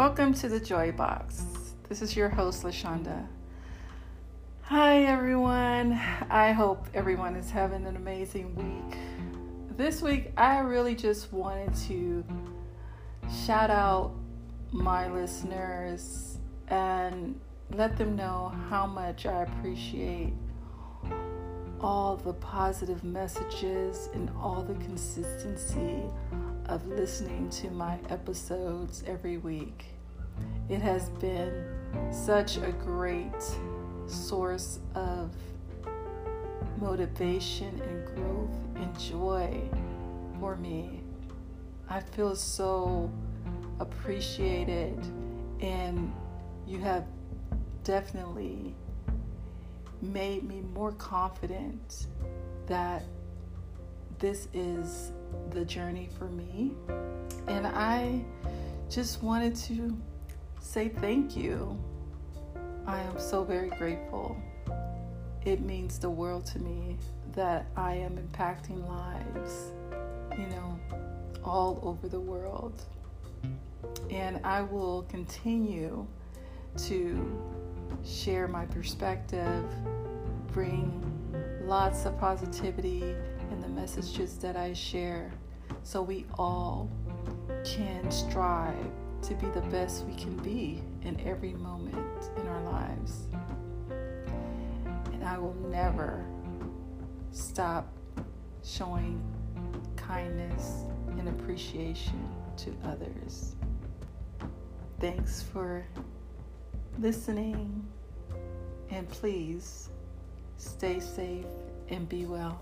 Welcome to the Joy Box. This is your host, Lashonda. Hi, everyone. I hope everyone is having an amazing week. This week, I really just wanted to shout out my listeners and let them know how much I appreciate all the positive messages and all the consistency of listening to my episodes every week. It has been such a great source of motivation and growth and joy for me. I feel so appreciated, and you have definitely made me more confident that this is the journey for me. And I just wanted to say thank you. I am so very grateful. It means the world to me that I am impacting lives, you know, all over the world. And I will continue to share my perspective, bring lots of positivity in the messages that I share so we all can strive to be the best we can be in every moment in our lives. And I will never stop showing kindness and appreciation to others. Thanks for listening, and please stay safe and be well.